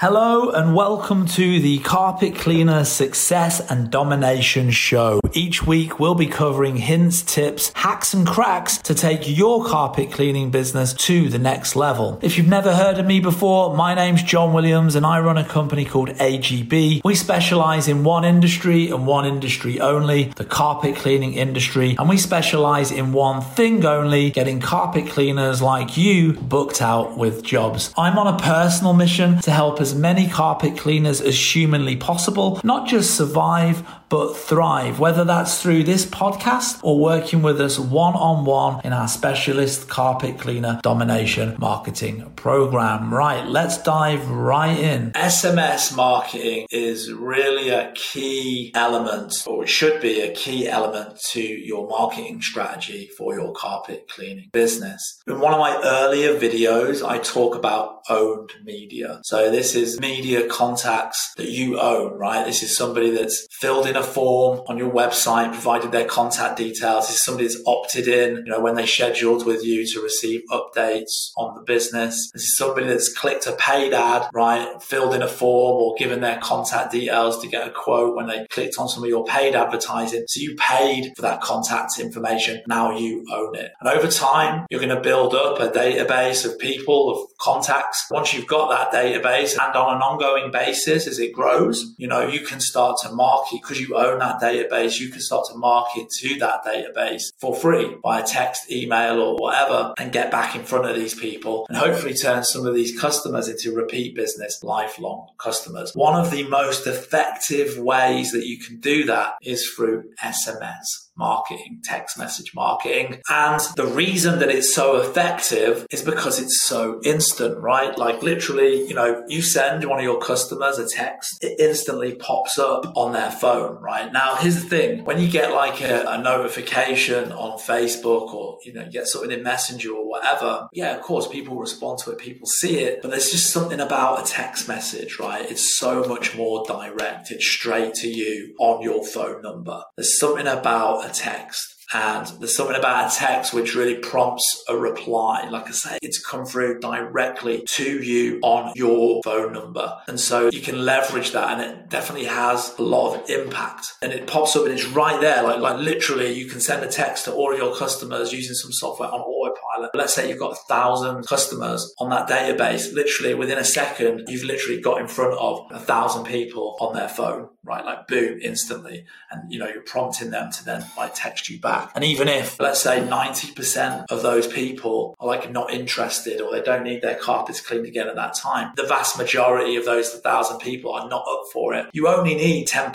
Hello and welcome to the Carpet Cleaner Success and Domination Show. Each week we'll be covering hints, tips, hacks and cracks to take your carpet cleaning business to the next level. If you've never heard of me before, my name's John Williams and I run a company called AGB. We specialize in one industry and one industry only, the carpet cleaning industry, and we specialize in one thing only, getting carpet cleaners like you booked out with jobs. I'm on a personal mission to help as many carpet cleaners as humanly possible, not just survive, but thrive, whether that's through this podcast or working with us one on one in our specialist carpet cleaner domination marketing program. Right, let's dive right in. SMS marketing is really a key element, or it should be a key element to your marketing strategy for your carpet cleaning business. In one of my earlier videos, I talk about owned media. So this is media contacts that you own, right? This is somebody that's filled in a form on your website, provided their contact details. This is somebody that's opted in, you know, when they scheduled with you to receive updates on the business. This is somebody that's clicked a paid ad, right? Filled in a form or given their contact details to get a quote when they clicked on some of your paid advertising. So you paid for that contact information. Now you own it. And over time, you're going to build up a database of people, of contacts. Once you've got that database and on an ongoing basis as it grows, you know, you can start to market because you own that database. You can start to market to that database for free via text, email, or whatever and get back in front of these people and hopefully turn some of these customers into repeat business, lifelong customers. One of the most effective ways that you can do that is through SMS marketing, text message marketing. And the reason that it's so effective is because it's so instant, right? Like literally, you know, you send one of your customers a text, it instantly pops up on their phone, right? Now, here's the thing. When you get like a, a notification on Facebook or, you know, you get something in Messenger or whatever, yeah, of course, people respond to it, people see it, but there's just something about a text message, right? It's so much more direct. It's straight to you on your phone number. There's something about a text. And there's something about a text which really prompts a reply. Like I say, it's come through directly to you on your phone number. And so you can leverage that and it definitely has a lot of impact. And it pops up and it's right there. Like, like literally you can send a text to all of your customers using some software on autopilot. Let's say you've got a thousand customers on that database. Literally within a second, you've literally got in front of a thousand people on their phone, right? Like boom, instantly. And you know, you're prompting them to then like text you back back. And even if, let's say, 90% of those people are like not interested or they don't need their carpets cleaned again at that time, the vast majority of those 1,000 people are not up for it. You only need 10%,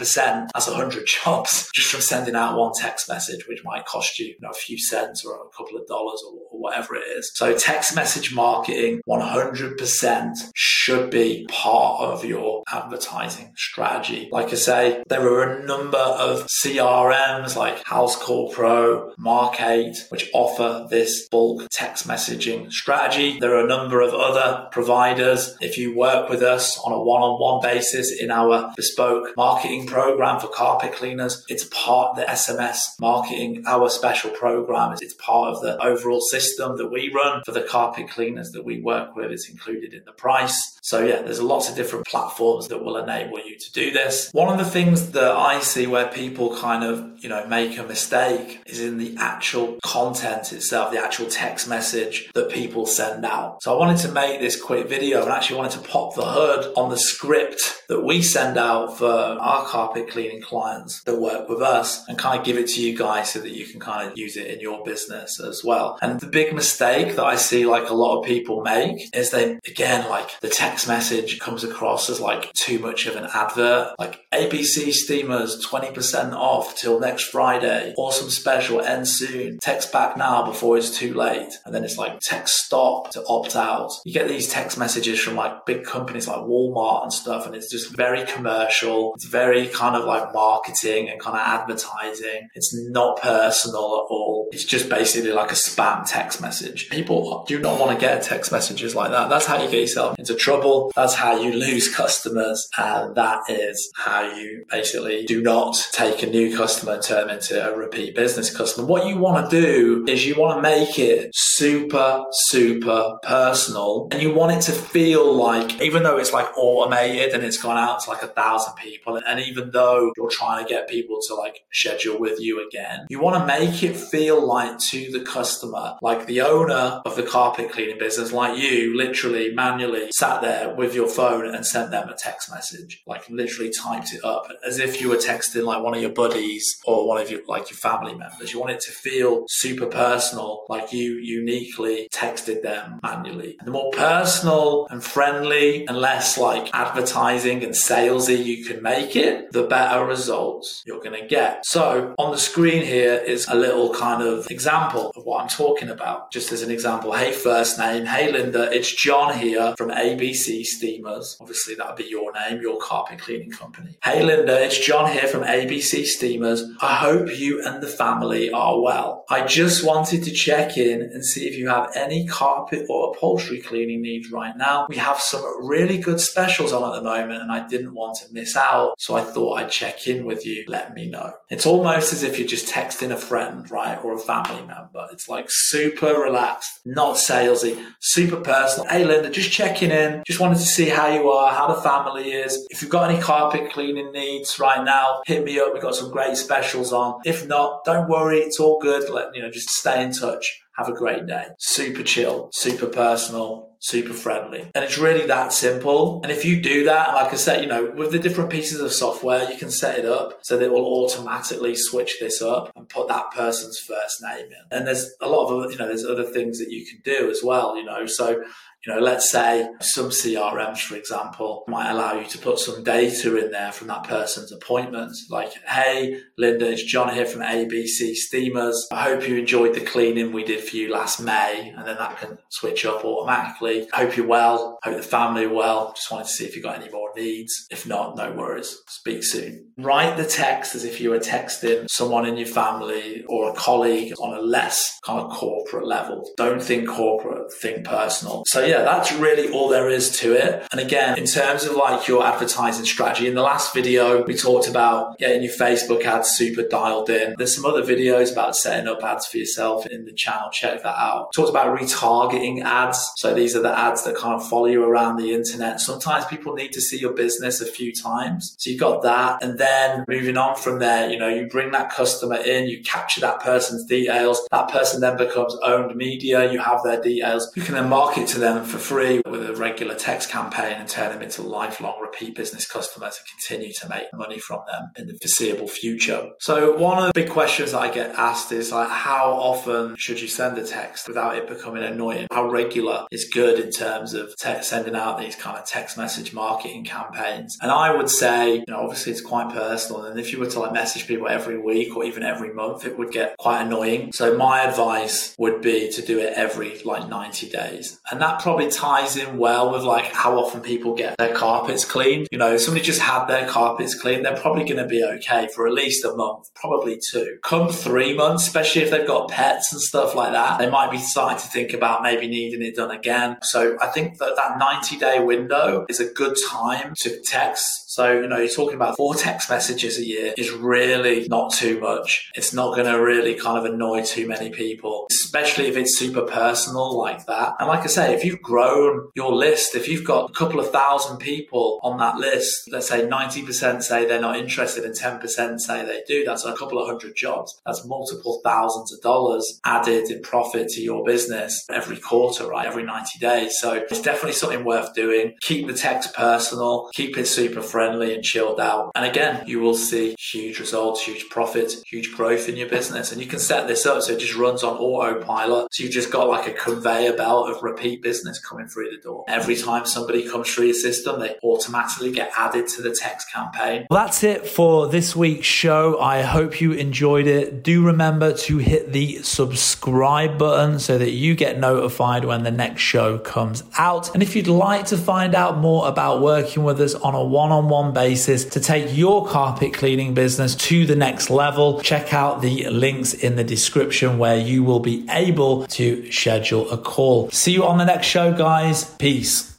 that's 100 jobs just from sending out one text message, which might cost you, you know, a few cents or a couple of dollars or, whatever it is. So text message marketing 100% should be part of your advertising strategy. Like I say, there are a number of CRMs like Housecall Pro Markate, which offer this bulk text messaging strategy. There are a number of other providers. If you work with us on a one-on-one basis in our bespoke marketing program for carpet cleaners, it's part of the SMS marketing, our special program. It's part of the overall system that we run for the carpet cleaners that we work with. is included in the price. So yeah, there's lots of different platforms that will enable you to do this. One of the things that I see where people kind of, you know, make a mistake is in the actual content itself, the actual text message that people send out. So I wanted to make this quick video and actually wanted to pop the hood on the script that we send out for our carpet cleaning clients that work with us and kind of give it to you guys so that you can kind of use it in your business as well. And the big mistake that I see like a lot of people make is they, again, like the text message comes across as like too much of an advert, like ABC steamers 20% off till next Friday, awesome special ends soon. Text back now before it's too late. And then it's like text stop to opt out. You get these text messages from like big companies like Walmart and stuff, and it's just very commercial. It's very kind of like marketing and kind of advertising. It's not personal at all. It's just basically like a spam text text message. People do not want to get text messages like that. That's how you get yourself into trouble. That's how you lose customers. And that is how you basically do not take a new customer and turn into a repeat business customer. What you want to do is you want to make it super, super personal and you want it to feel like, even though it's like automated and it's gone out to like a thousand people, and even though you're trying to get people to like schedule with you again, you want to make it feel like to the customer, like the owner of the carpet cleaning business, like you literally manually sat there with your phone and sent them a text message, like literally typed it up as if you were texting like one of your buddies or one of your like your family members. You want it to feel super personal, like you uniquely texted them manually. And the more personal and friendly and less like advertising and salesy you can make it, the better results you're going to get. So on the screen here is a little kind of example of what I'm talking about. Just as an example, hey, first name. Hey, Linda, it's John here from ABC Steamers. Obviously, that would be your name, your carpet cleaning company. Hey, Linda, it's John here from ABC Steamers. I hope you and the family are well. I just wanted to check in and see if you have any carpet or upholstery cleaning needs right now. We have some really good specials on at the moment and I didn't want to miss out. So I thought I'd check in with you. Let me know. It's almost as if you're just texting a friend, right? Or a family member. It's like super relaxed, not salesy, super personal. Hey, Linda, just checking in. Just wanted to see how you are, how the family is. If you've got any carpet cleaning needs right now, hit me up. We've got some great specials on. If not, don't worry. It's all good. Let, you know, just stay in touch. Have a great day. Super chill, super personal, super friendly. And it's really that simple. And if you do that, like I said, you know, with the different pieces of software, you can set it up so that it will automatically switch this up and put that person's first name in. And there's a lot of other, you know, there's other things that you can do as well, you know. So you know, let's say some CRMs, for example, might allow you to put some data in there from that person's appointment. Like, hey, Linda, it's John here from ABC Steamers. I hope you enjoyed the cleaning we did for you last May. And then that can switch up automatically. Hope you're well. Hope the family are well. Just wanted to see if you got any more needs. If not, no worries. Speak soon. Write the text as if you were texting someone in your family or a colleague on a less kind of corporate level. Don't think corporate, think personal. So yeah, that's really all there is to it. And again, in terms of like your advertising strategy, in the last video, we talked about getting your Facebook ads super dialed in. There's some other videos about setting up ads for yourself in the channel. Check that out. Talked about retargeting ads. So these are the ads that kind of follow you around the internet. Sometimes people need to see your business a few times. So you've got that. And then moving on from there, you know, you bring that customer in, you capture that person's details. That person then becomes owned media. You have their details. You can then market to them for free with a regular text campaign and turn them into lifelong repeat business customers and continue to make money from them in the foreseeable future. So one of the big questions I get asked is like, how often should you send a text without it becoming annoying? How regular is good in terms of te- sending out these kind of text message marketing campaigns? And I would say, you know, obviously it's quite personal. And if you were to like message people every week or even every month, it would get quite annoying. So my advice would be to do it every like 90 days. And that probably ties in well with like how often people get their carpets cleaned. You know, if somebody just had their carpets cleaned, they're probably going to be okay for at least a month, probably two. Come three months, especially if they've got pets and stuff like that, they might be starting to think about maybe needing it done again. So I think that that 90 day window is a good time to text so, you know, you're talking about four text messages a year is really not too much. It's not going to really kind of annoy too many people, especially if it's super personal like that. And like I say, if you've grown your list, if you've got a couple of thousand people on that list, let's say 90% say they're not interested and 10% say they do, that's a couple of hundred jobs. That's multiple thousands of dollars added in profit to your business every quarter, right? Every 90 days. So it's definitely something worth doing. Keep the text personal, keep it super friendly friendly and chilled out. And again, you will see huge results, huge profits, huge growth in your business. And you can set this up so it just runs on autopilot. So you've just got like a conveyor belt of repeat business coming through the door. Every time somebody comes through your system, they automatically get added to the text campaign. Well, that's it for this week's show. I hope you enjoyed it. Do remember to hit the subscribe button so that you get notified when the next show comes out. And if you'd like to find out more about working with us on a one on one basis to take your carpet cleaning business to the next level, check out the links in the description where you will be able to schedule a call. See you on the next show, guys. Peace.